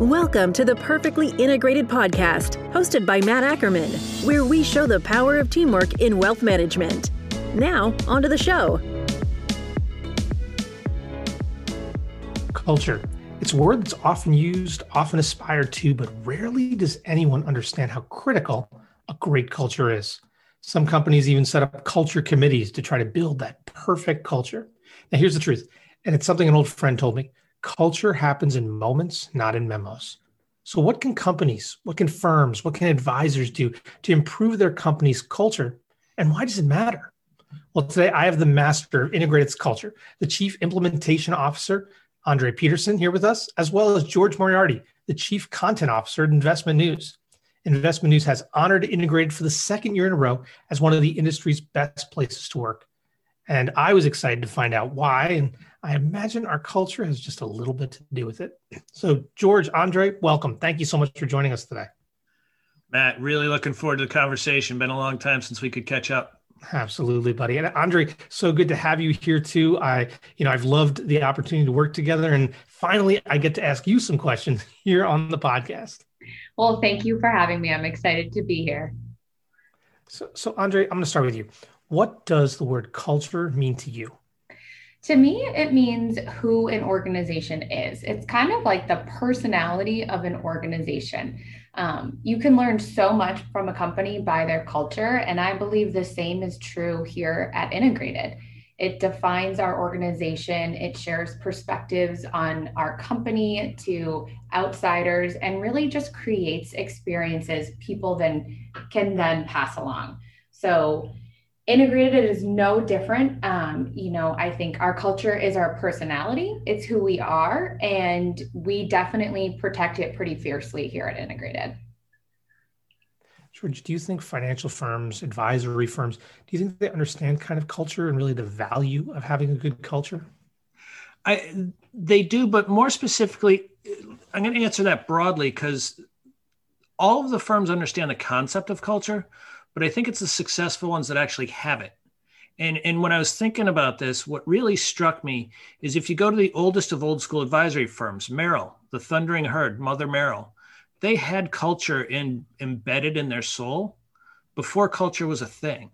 Welcome to the Perfectly Integrated Podcast, hosted by Matt Ackerman, where we show the power of teamwork in wealth management. Now, onto the show. Culture. It's a word that's often used, often aspired to, but rarely does anyone understand how critical a great culture is. Some companies even set up culture committees to try to build that perfect culture. Now, here's the truth, and it's something an old friend told me culture happens in moments, not in memos. So, what can companies, what can firms, what can advisors do to improve their company's culture? And why does it matter? Well, today I have the master of integrated culture, the chief implementation officer, Andre Peterson, here with us, as well as George Moriarty, the chief content officer at Investment News. Investment News has honored Integrated for the second year in a row as one of the industry's best places to work. And I was excited to find out why. And I imagine our culture has just a little bit to do with it. So, George, Andre, welcome. Thank you so much for joining us today. Matt, really looking forward to the conversation. Been a long time since we could catch up. Absolutely, buddy. And Andre, so good to have you here too. I, you know, I've loved the opportunity to work together, and finally, I get to ask you some questions here on the podcast. Well, thank you for having me. I'm excited to be here. So, so Andre, I'm going to start with you. What does the word culture mean to you? To me, it means who an organization is. It's kind of like the personality of an organization. Um, you can learn so much from a company by their culture. And I believe the same is true here at Integrated. It defines our organization, it shares perspectives on our company to outsiders, and really just creates experiences people then can then pass along. So integrated is no different. Um, you know i think our culture is our personality. It's who we are and we definitely protect it pretty fiercely here at integrated. George do you think financial firms advisory firms do you think they understand kind of culture and really the value of having a good culture? I they do but more specifically i'm going to answer that broadly because all of the firms understand the concept of culture but I think it's the successful ones that actually have it. And, and when I was thinking about this, what really struck me is if you go to the oldest of old school advisory firms, Merrill, the Thundering Herd, Mother Merrill, they had culture in, embedded in their soul before culture was a thing.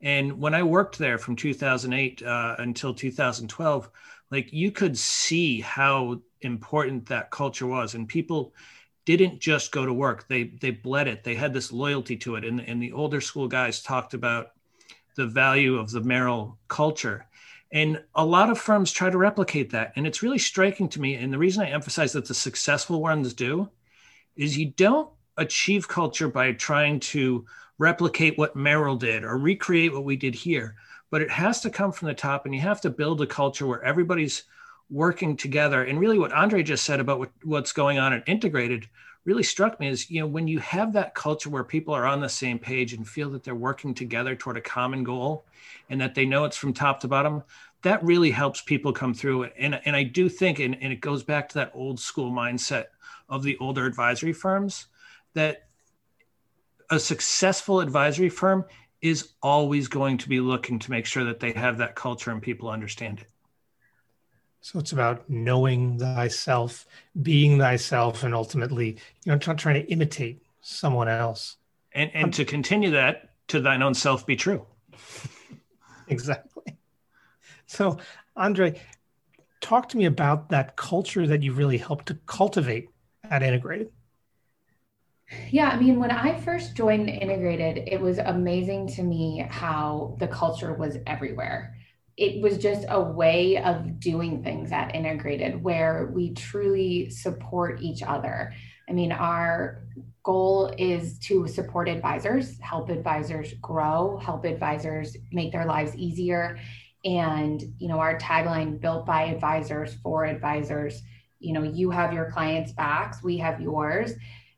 And when I worked there from 2008 uh, until 2012, like you could see how important that culture was. And people, didn't just go to work. They they bled it. They had this loyalty to it. And, and the older school guys talked about the value of the Merrill culture. And a lot of firms try to replicate that. And it's really striking to me. And the reason I emphasize that the successful ones do is you don't achieve culture by trying to replicate what Merrill did or recreate what we did here. But it has to come from the top and you have to build a culture where everybody's working together. And really, what Andre just said about what, what's going on at Integrated really struck me is you know when you have that culture where people are on the same page and feel that they're working together toward a common goal and that they know it's from top to bottom that really helps people come through and, and i do think and, and it goes back to that old school mindset of the older advisory firms that a successful advisory firm is always going to be looking to make sure that they have that culture and people understand it so it's about knowing thyself, being thyself, and ultimately, you know, not trying to imitate someone else. And and um, to continue that, to thine own self be true. exactly. So, Andre, talk to me about that culture that you really helped to cultivate at Integrated. Yeah, I mean, when I first joined Integrated, it was amazing to me how the culture was everywhere it was just a way of doing things at integrated where we truly support each other. I mean our goal is to support advisors help advisors grow help advisors make their lives easier. And you know our tagline built by advisors for advisors you know you have your clients backs we have yours.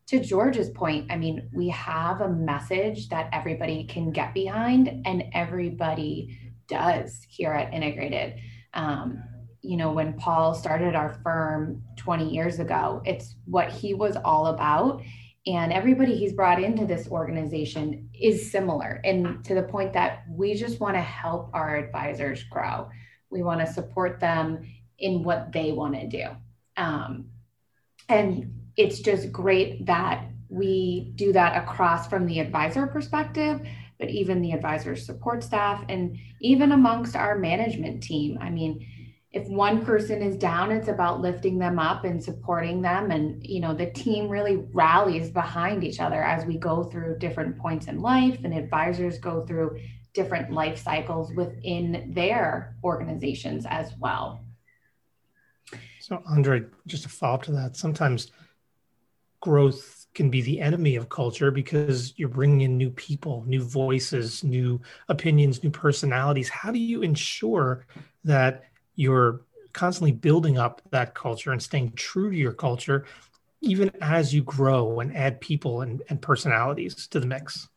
To George's point, I mean, we have a message that everybody can get behind and everybody does here at Integrated. Um, you know, when Paul started our firm 20 years ago, it's what he was all about. And everybody he's brought into this organization is similar. And to the point that we just want to help our advisors grow. We want to support them in what they want to do. Um, and it's just great that we do that across from the advisor perspective, but even the advisor support staff and even amongst our management team. I mean, if one person is down it's about lifting them up and supporting them and you know the team really rallies behind each other as we go through different points in life and advisors go through different life cycles within their organizations as well so andre just to follow up to that sometimes growth can be the enemy of culture because you're bringing in new people new voices new opinions new personalities. How do you ensure that you're constantly building up that culture and staying true to your culture even as you grow and add people and, and personalities to the mix?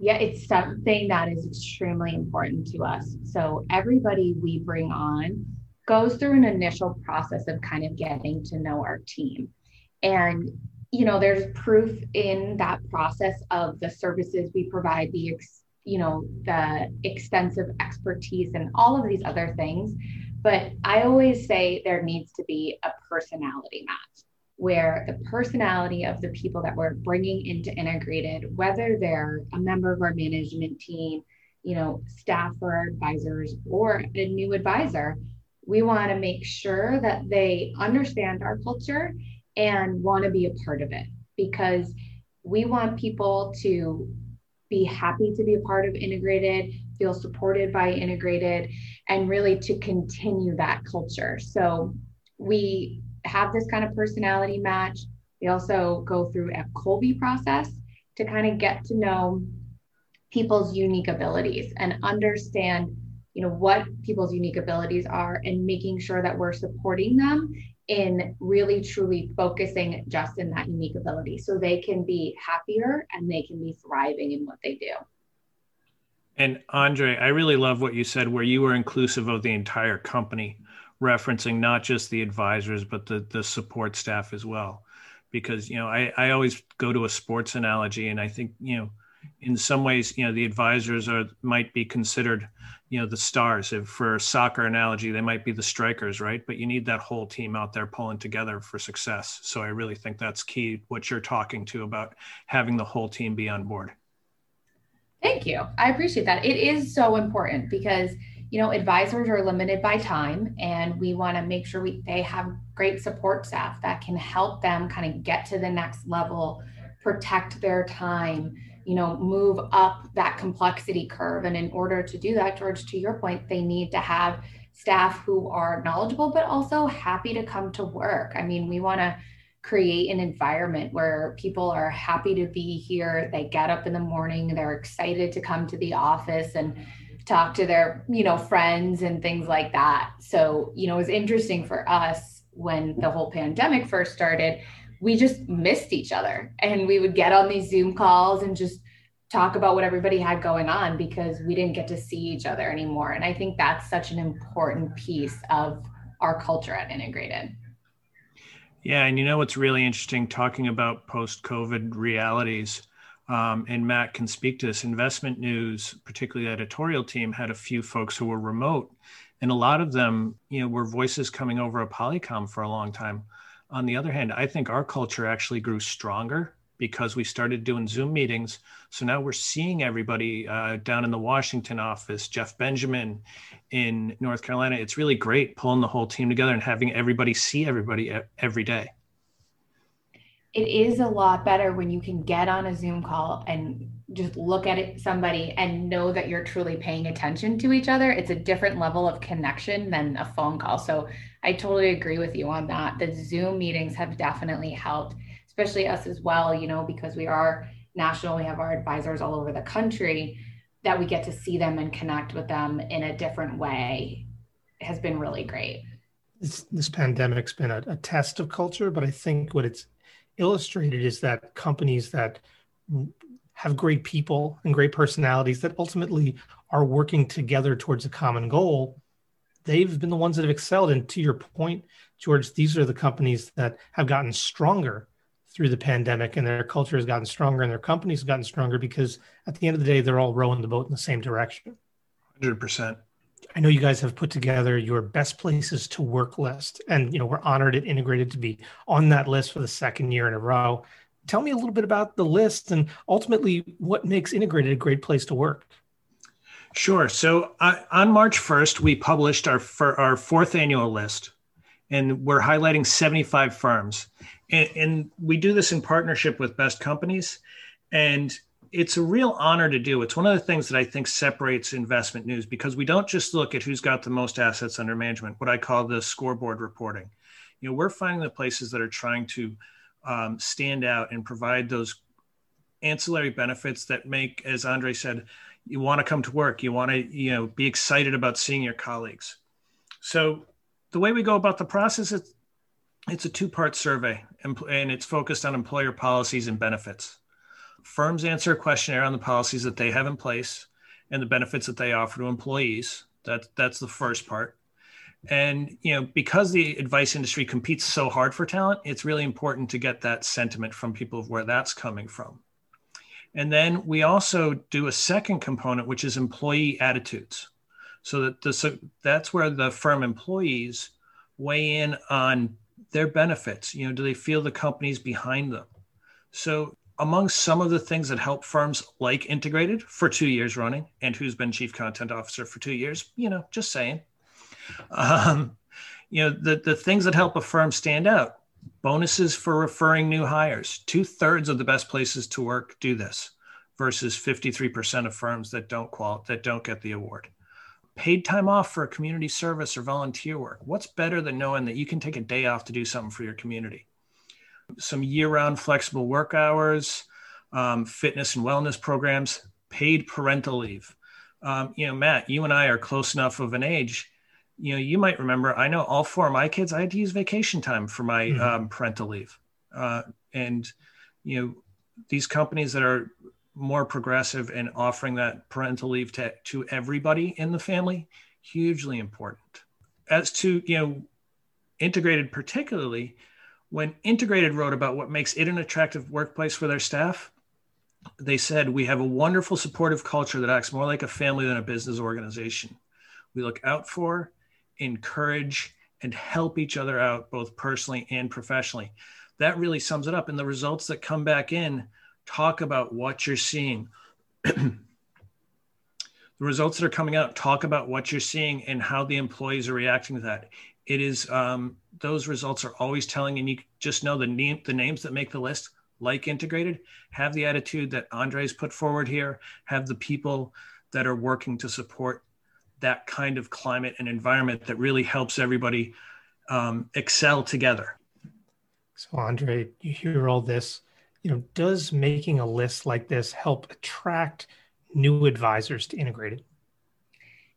Yeah it's something that is extremely important to us. So everybody we bring on goes through an initial process of kind of getting to know our team. And you know there's proof in that process of the services we provide the ex, you know the extensive expertise and all of these other things. But I always say there needs to be a personality match where the personality of the people that we're bringing into integrated, whether they're a member of our management team, you know, staff or advisors, or a new advisor, we want to make sure that they understand our culture and want to be a part of it. Because we want people to be happy to be a part of integrated feel supported by integrated and really to continue that culture. So we have this kind of personality match. We also go through a Kolbe process to kind of get to know people's unique abilities and understand you know what people's unique abilities are and making sure that we're supporting them in really truly focusing just in that unique ability so they can be happier and they can be thriving in what they do and Andre, I really love what you said, where you were inclusive of the entire company, referencing not just the advisors, but the, the support staff as well. Because, you know, I, I always go to a sports analogy, and I think, you know, in some ways, you know, the advisors are might be considered, you know, the stars. If for soccer analogy, they might be the strikers, right? But you need that whole team out there pulling together for success. So I really think that's key. What you're talking to about having the whole team be on board. Thank you. I appreciate that. It is so important because you know advisors are limited by time and we want to make sure we they have great support staff that can help them kind of get to the next level protect their time you know move up that complexity curve and in order to do that george to your point they need to have staff who are knowledgeable but also happy to come to work i mean we want to create an environment where people are happy to be here. They get up in the morning, they're excited to come to the office and talk to their, you know, friends and things like that. So, you know, it was interesting for us when the whole pandemic first started. We just missed each other and we would get on these Zoom calls and just talk about what everybody had going on because we didn't get to see each other anymore. And I think that's such an important piece of our culture at Integrated. Yeah, and you know what's really interesting talking about post-COVID realities, um, and Matt can speak to this. Investment News, particularly the editorial team, had a few folks who were remote, and a lot of them, you know, were voices coming over a Polycom for a long time. On the other hand, I think our culture actually grew stronger because we started doing Zoom meetings. So now we're seeing everybody uh, down in the Washington office, Jeff Benjamin in North Carolina. It's really great pulling the whole team together and having everybody see everybody every day. It is a lot better when you can get on a Zoom call and just look at it, somebody and know that you're truly paying attention to each other. It's a different level of connection than a phone call. So I totally agree with you on that. The Zoom meetings have definitely helped especially us as well, you know, because we are national, we have our advisors all over the country, that we get to see them and connect with them in a different way has been really great. This, this pandemic's been a, a test of culture, but I think what it's illustrated is that companies that have great people and great personalities that ultimately are working together towards a common goal they've been the ones that have excelled. And to your point george these are the companies that have gotten stronger through the pandemic and their culture has gotten stronger and their companies have gotten stronger because at the end of the day they're all rowing the boat in the same direction. 100% I know you guys have put together your best places to work list, and you know we're honored at Integrated to be on that list for the second year in a row. Tell me a little bit about the list and ultimately what makes Integrated a great place to work. Sure. So uh, on March 1st, we published our for our fourth annual list, and we're highlighting 75 firms, and, and we do this in partnership with Best Companies, and it's a real honor to do. It's one of the things that I think separates investment news because we don't just look at who's got the most assets under management, what I call the scoreboard reporting. You know, we're finding the places that are trying to um, stand out and provide those ancillary benefits that make, as Andre said, you want to come to work, you want to, you know, be excited about seeing your colleagues. So the way we go about the process is it's a two-part survey and it's focused on employer policies and benefits firms answer a questionnaire on the policies that they have in place and the benefits that they offer to employees. That, that's the first part. And you know, because the advice industry competes so hard for talent, it's really important to get that sentiment from people of where that's coming from. And then we also do a second component, which is employee attitudes. So that the, so that's where the firm employees weigh in on their benefits. You know, do they feel the company's behind them? So among some of the things that help firms like Integrated for two years running, and who's been chief content officer for two years, you know, just saying. Um, you know, the, the things that help a firm stand out bonuses for referring new hires. Two thirds of the best places to work do this versus 53% of firms that don't qual that don't get the award. Paid time off for community service or volunteer work. What's better than knowing that you can take a day off to do something for your community? some year-round flexible work hours, um, fitness and wellness programs, paid parental leave. Um, you know, Matt, you and I are close enough of an age. You know, you might remember. I know all four of my kids. I had to use vacation time for my mm-hmm. um, parental leave, uh, and you know, these companies that are more progressive and offering that parental leave to, to everybody in the family, hugely important. As to you know, integrated particularly, when Integrated wrote about what makes it an attractive workplace for their staff, they said, We have a wonderful supportive culture that acts more like a family than a business organization. We look out for, encourage, and help each other out, both personally and professionally. That really sums it up. And the results that come back in talk about what you're seeing. the results that are coming out talk about what you're seeing and how the employees are reacting to that it is um, those results are always telling and you just know the name the names that make the list like integrated have the attitude that andre's put forward here have the people that are working to support that kind of climate and environment that really helps everybody um, excel together so andre you hear all this you know does making a list like this help attract new advisors to integrate it?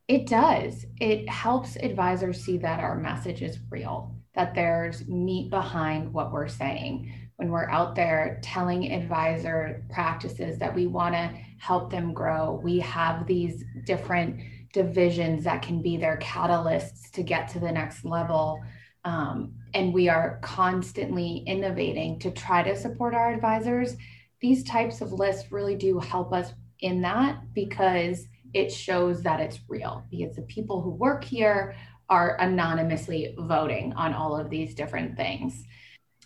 it does. It helps advisors see that our message is real, that there's meat behind what we're saying. When we're out there telling advisor practices that we want to help them grow, we have these different divisions that can be their catalysts to get to the next level. Um, and we are constantly innovating to try to support our advisors. These types of lists really do help us in that because it shows that it's real because the people who work here are anonymously voting on all of these different things.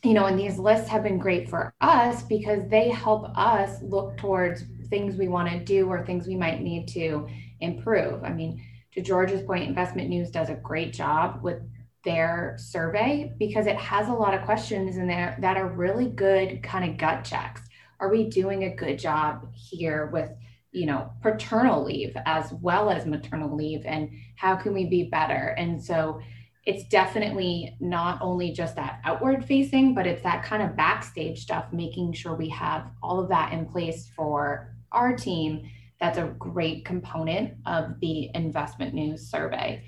You know, and these lists have been great for us because they help us look towards things we want to do or things we might need to improve. I mean, to George's point, Investment News does a great job with their survey because it has a lot of questions in there that are really good kind of gut checks. Are we doing a good job here with you know paternal leave as well as maternal leave and how can we be better and so it's definitely not only just that outward facing but it's that kind of backstage stuff making sure we have all of that in place for our team that's a great component of the investment news survey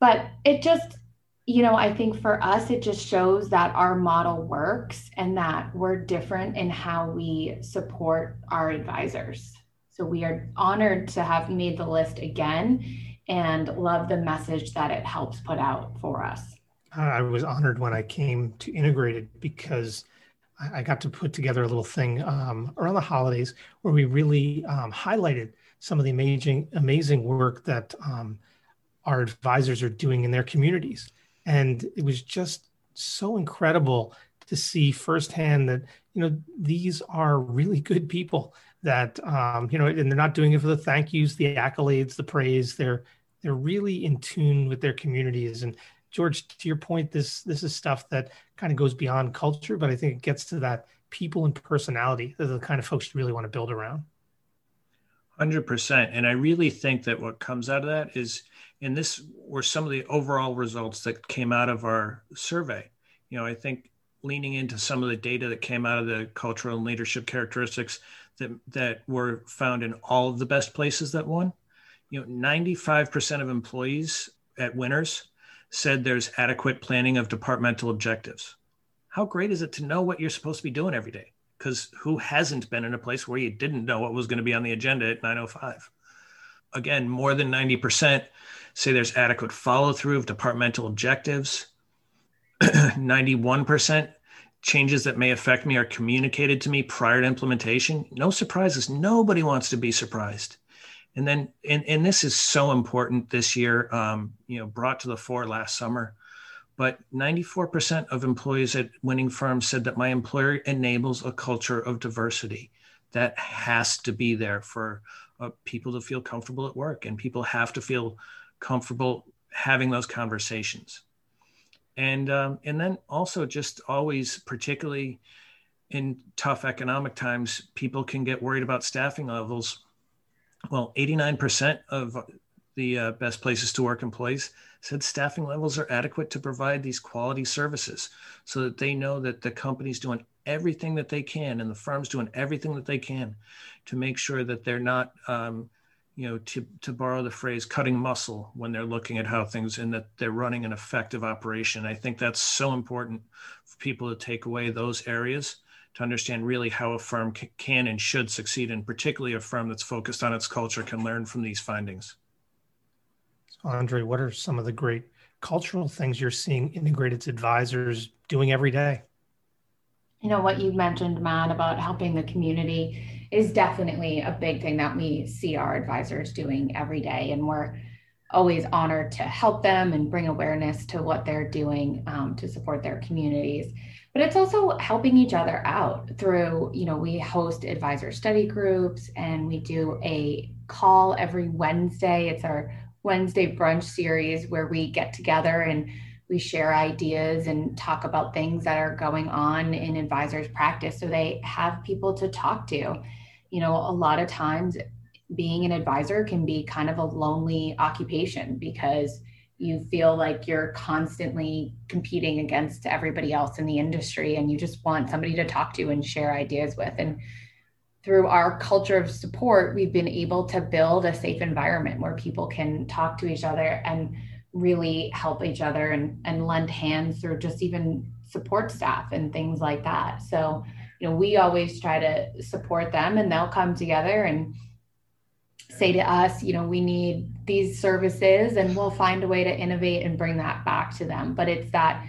but it just you know i think for us it just shows that our model works and that we're different in how we support our advisors so we are honored to have made the list again and love the message that it helps put out for us. I was honored when I came to Integrated because I got to put together a little thing um, around the holidays where we really um, highlighted some of the amazing, amazing work that um, our advisors are doing in their communities. And it was just so incredible to see firsthand that, you know, these are really good people that, um, you know, and they're not doing it for the thank yous, the accolades, the praise. They're, they're really in tune with their communities. And George, to your point, this, this is stuff that kind of goes beyond culture, but I think it gets to that people and personality. They're the kind of folks you really want to build around. 100%. And I really think that what comes out of that is, and this were some of the overall results that came out of our survey. You know, I think leaning into some of the data that came out of the cultural and leadership characteristics that, that were found in all of the best places that won, you know, 95% of employees at winners said there's adequate planning of departmental objectives. How great is it to know what you're supposed to be doing every day? because who hasn't been in a place where you didn't know what was going to be on the agenda at 905 again more than 90% say there's adequate follow through of departmental objectives. 91% changes that may affect me are communicated to me prior to implementation. No surprises. Nobody wants to be surprised and then and, and this is so important this year um, you know brought to the fore last summer but 94% of employees at winning firms said that my employer enables a culture of diversity that has to be there for uh, people to feel comfortable at work and people have to feel comfortable having those conversations. And um, and then also just always particularly in tough economic times people can get worried about staffing levels well 89% of the uh, best places to work employees said staffing levels are adequate to provide these quality services so that they know that the company's doing everything that they can and the firm's doing everything that they can to make sure that they're not um, you know to, to borrow the phrase cutting muscle when they're looking at how things and that they're running an effective operation. I think that's so important for people to take away those areas to understand really how a firm can and should succeed and particularly a firm that's focused on its culture can learn from these findings So Andre, what are some of the great cultural things you're seeing integrated advisors doing every day? You know, what you mentioned, Matt, about helping the community is definitely a big thing that we see our advisors doing every day. And we're always honored to help them and bring awareness to what they're doing um, to support their communities but it's also helping each other out through you know we host advisor study groups and we do a call every wednesday it's our Wednesday brunch series where we get together and we share ideas and talk about things that are going on in advisors practice so they have people to talk to. You know, a lot of times being an advisor can be kind of a lonely occupation because you feel like you're constantly competing against everybody else in the industry and you just want somebody to talk to and share ideas with and through our culture of support, we've been able to build a safe environment where people can talk to each other and really help each other and, and lend hands through just even support staff and things like that. So, you know, we always try to support them and they'll come together and say to us, you know, we need these services and we'll find a way to innovate and bring that back to them. But it's that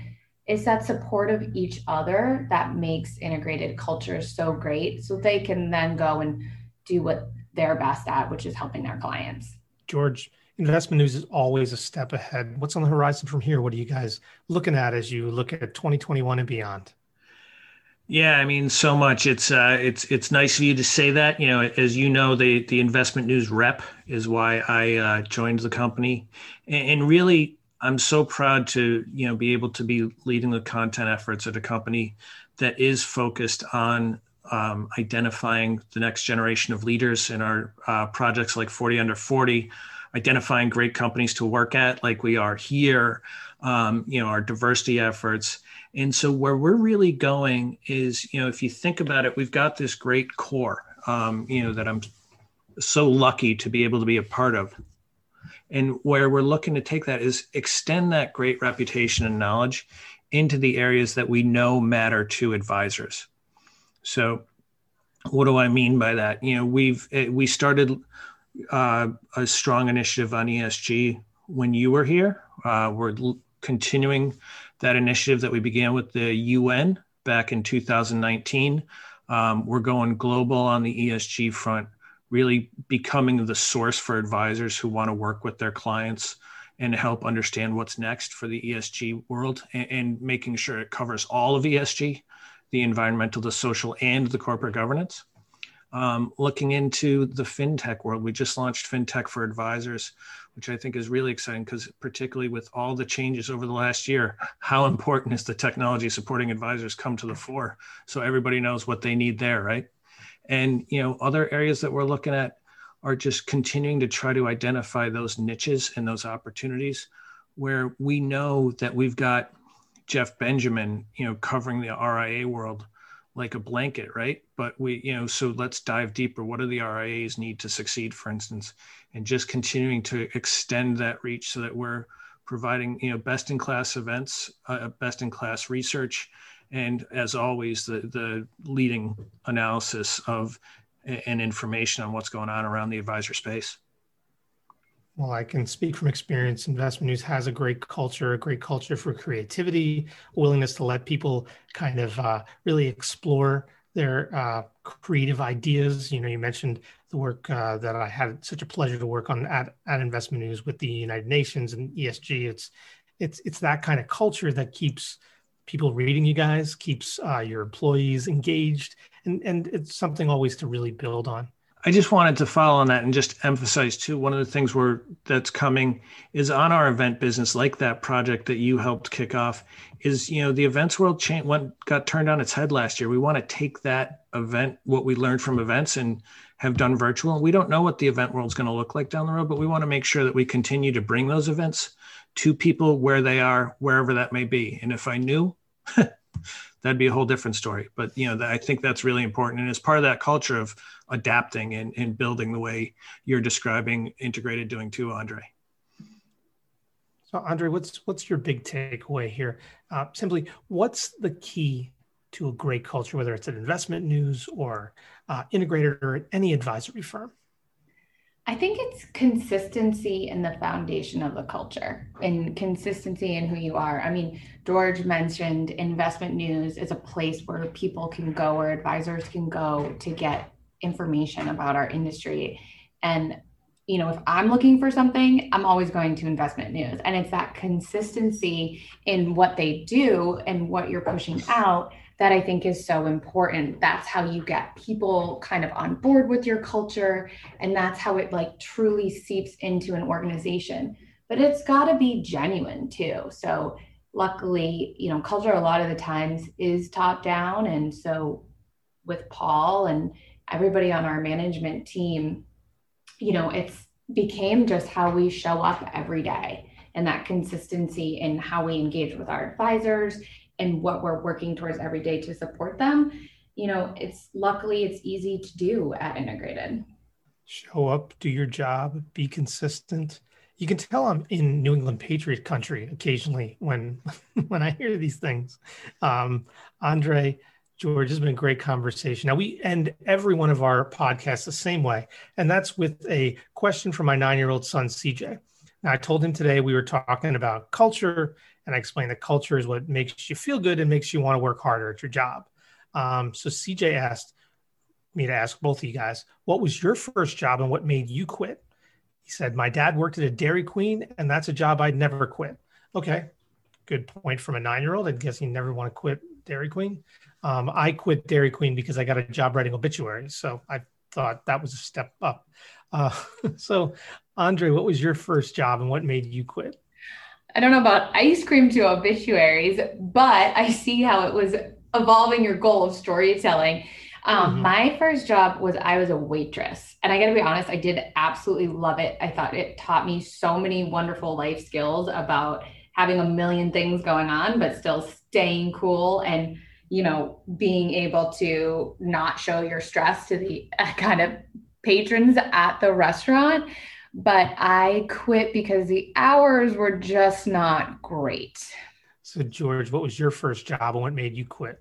it's that support of each other that makes integrated culture so great so they can then go and do what they're best at which is helping their clients. George investment news is always a step ahead. What's on the horizon from here? What are you guys looking at as you look at 2021 and beyond yeah, I mean, so much. It's uh, it's it's nice of you to say that. You know, as you know, the the investment news rep is why I uh, joined the company, and, and really, I'm so proud to you know be able to be leading the content efforts at a company that is focused on um, identifying the next generation of leaders in our uh, projects like 40 under 40, identifying great companies to work at like we are here, um, you know our diversity efforts. And so where we're really going is you know if you think about it, we've got this great core um, you know that I'm so lucky to be able to be a part of and where we're looking to take that is extend that great reputation and knowledge into the areas that we know matter to advisors. So, what do I mean by that? You know, we've eh, we started uh, a strong initiative on ESG when you were here. Uh, we're continuing that initiative that we began with the UN back in 2019. Um, we're going global on the ESG front really becoming the source for advisors who want to work with their clients and help understand what's next for the ESG world and, and making sure it covers all of ESG, the environmental, the social, and the corporate governance. Um, looking into the fintech world, we just launched FinTech for Advisors, which I think is really exciting because, particularly with all the changes over the last year, how important is the technology supporting advisors come to the fore so everybody knows what they need there, right? And you know, other areas that we're looking at are just continuing to try to identify those niches and those opportunities where we know that we've got Jeff Benjamin, you know, covering the RIA world like a blanket, right? But we, you know, so let's dive deeper. What do the RIAs need to succeed, for instance, and just continuing to extend that reach so that we're providing, you know, best in class events, uh, best in class research, and as always, the the leading analysis of and information on what's going on around the advisor space. Well, I can speak from experience. Investment News has a great culture, a great culture for creativity, willingness to let people kind of uh, really explore their uh, creative ideas. You know, you mentioned the work uh, that I had such a pleasure to work on at, at Investment News with the United Nations and ESG. It's it's it's that kind of culture that keeps people reading you guys, keeps uh, your employees engaged, and and it's something always to really build on. I just wanted to follow on that and just emphasize too. One of the things we're that's coming is on our event business, like that project that you helped kick off. Is you know the events world change went got turned on its head last year. We want to take that event, what we learned from events, and have done virtual. And We don't know what the event world's going to look like down the road, but we want to make sure that we continue to bring those events to people where they are, wherever that may be. And if I knew, that'd be a whole different story. But you know, I think that's really important, and as part of that culture of adapting and, and building the way you're describing integrated doing too, Andre. So, Andre, what's what's your big takeaway here? Uh, simply, what's the key to a great culture, whether it's an investment news or uh, integrated or any advisory firm? I think it's consistency in the foundation of the culture and consistency in who you are. I mean, George mentioned investment news is a place where people can go or advisors can go to get information about our industry. And, you know, if I'm looking for something, I'm always going to investment news. And it's that consistency in what they do and what you're pushing out that I think is so important. That's how you get people kind of on board with your culture. And that's how it like truly seeps into an organization. But it's got to be genuine too. So, luckily, you know, culture a lot of the times is top down. And so, with Paul and everybody on our management team, you know, it's became just how we show up every day and that consistency in how we engage with our advisors and what we're working towards every day to support them you know it's luckily it's easy to do at integrated. Show up do your job be consistent. You can tell i'm in new england patriot country occasionally when when i hear these things. Um, andre george has been a great conversation. Now we end every one of our podcasts the same way and that's with a question from my nine-year-old son cj now, I told him today we were talking about culture and I explained that culture is what makes you feel good and makes you want to work harder at your job. Um, so CJ asked me to ask both of you guys, what was your first job and what made you quit? He said, My dad worked at a Dairy Queen, and that's a job I'd never quit. Okay, good point from a nine year old. I guess you never want to quit Dairy Queen. Um, I quit Dairy Queen because I got a job writing obituaries. So I thought that was a step up. Uh, so, Andre, what was your first job and what made you quit? I don't know about ice cream to obituaries, but I see how it was evolving your goal of storytelling. Um, mm-hmm. My first job was I was a waitress. And I got to be honest, I did absolutely love it. I thought it taught me so many wonderful life skills about having a million things going on, but still staying cool and, you know, being able to not show your stress to the kind of patrons at the restaurant but I quit because the hours were just not great. So, George, what was your first job and what made you quit?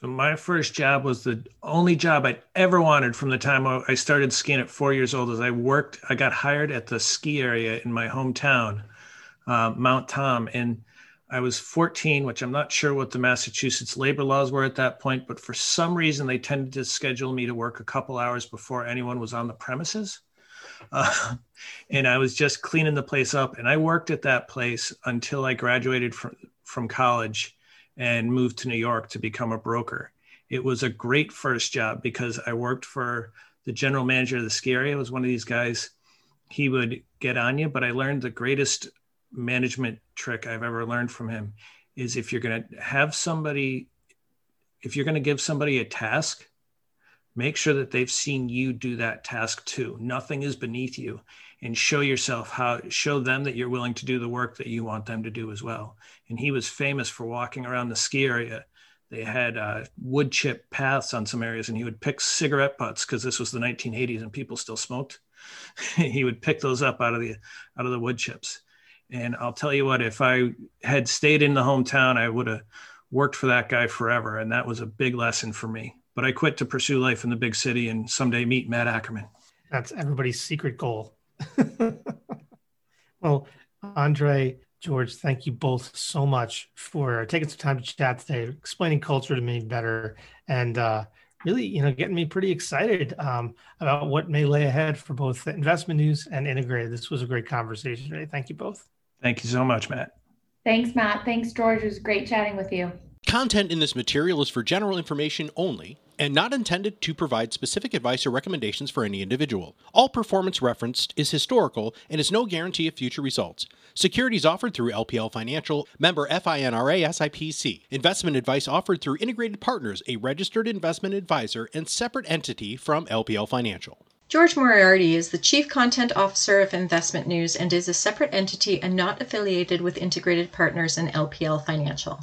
So, my first job was the only job I'd ever wanted from the time I started skiing at four years old. As I worked, I got hired at the ski area in my hometown, uh, Mount Tom, and I was 14, which I'm not sure what the Massachusetts labor laws were at that point, but for some reason they tended to schedule me to work a couple hours before anyone was on the premises. Uh, and I was just cleaning the place up. And I worked at that place until I graduated from, from college and moved to New York to become a broker. It was a great first job because I worked for the general manager of the ski area. was one of these guys. He would get on you, but I learned the greatest management trick I've ever learned from him is if you're going to have somebody, if you're going to give somebody a task, make sure that they've seen you do that task too. Nothing is beneath you and show yourself how, show them that you're willing to do the work that you want them to do as well. And he was famous for walking around the ski area. They had uh, wood chip paths on some areas, and he would pick cigarette butts because this was the 1980s and people still smoked. he would pick those up out of the out of the wood chips. And I'll tell you what, if I had stayed in the hometown, I would have worked for that guy forever. And that was a big lesson for me. But I quit to pursue life in the big city and someday meet Matt Ackerman. That's everybody's secret goal. well, Andre, George, thank you both so much for taking some time to chat today, explaining culture to me better, and uh, really, you know, getting me pretty excited um, about what may lay ahead for both the investment news and integrated. This was a great conversation today. Thank you both. Thank you so much, Matt. Thanks, Matt. Thanks, George. It was great chatting with you. Content in this material is for general information only and not intended to provide specific advice or recommendations for any individual. All performance referenced is historical and is no guarantee of future results. Securities offered through LPL Financial, member FINRA SIPC. Investment advice offered through Integrated Partners, a registered investment advisor and separate entity from LPL Financial. George Moriarty is the Chief Content Officer of Investment News and is a separate entity and not affiliated with Integrated Partners and LPL Financial.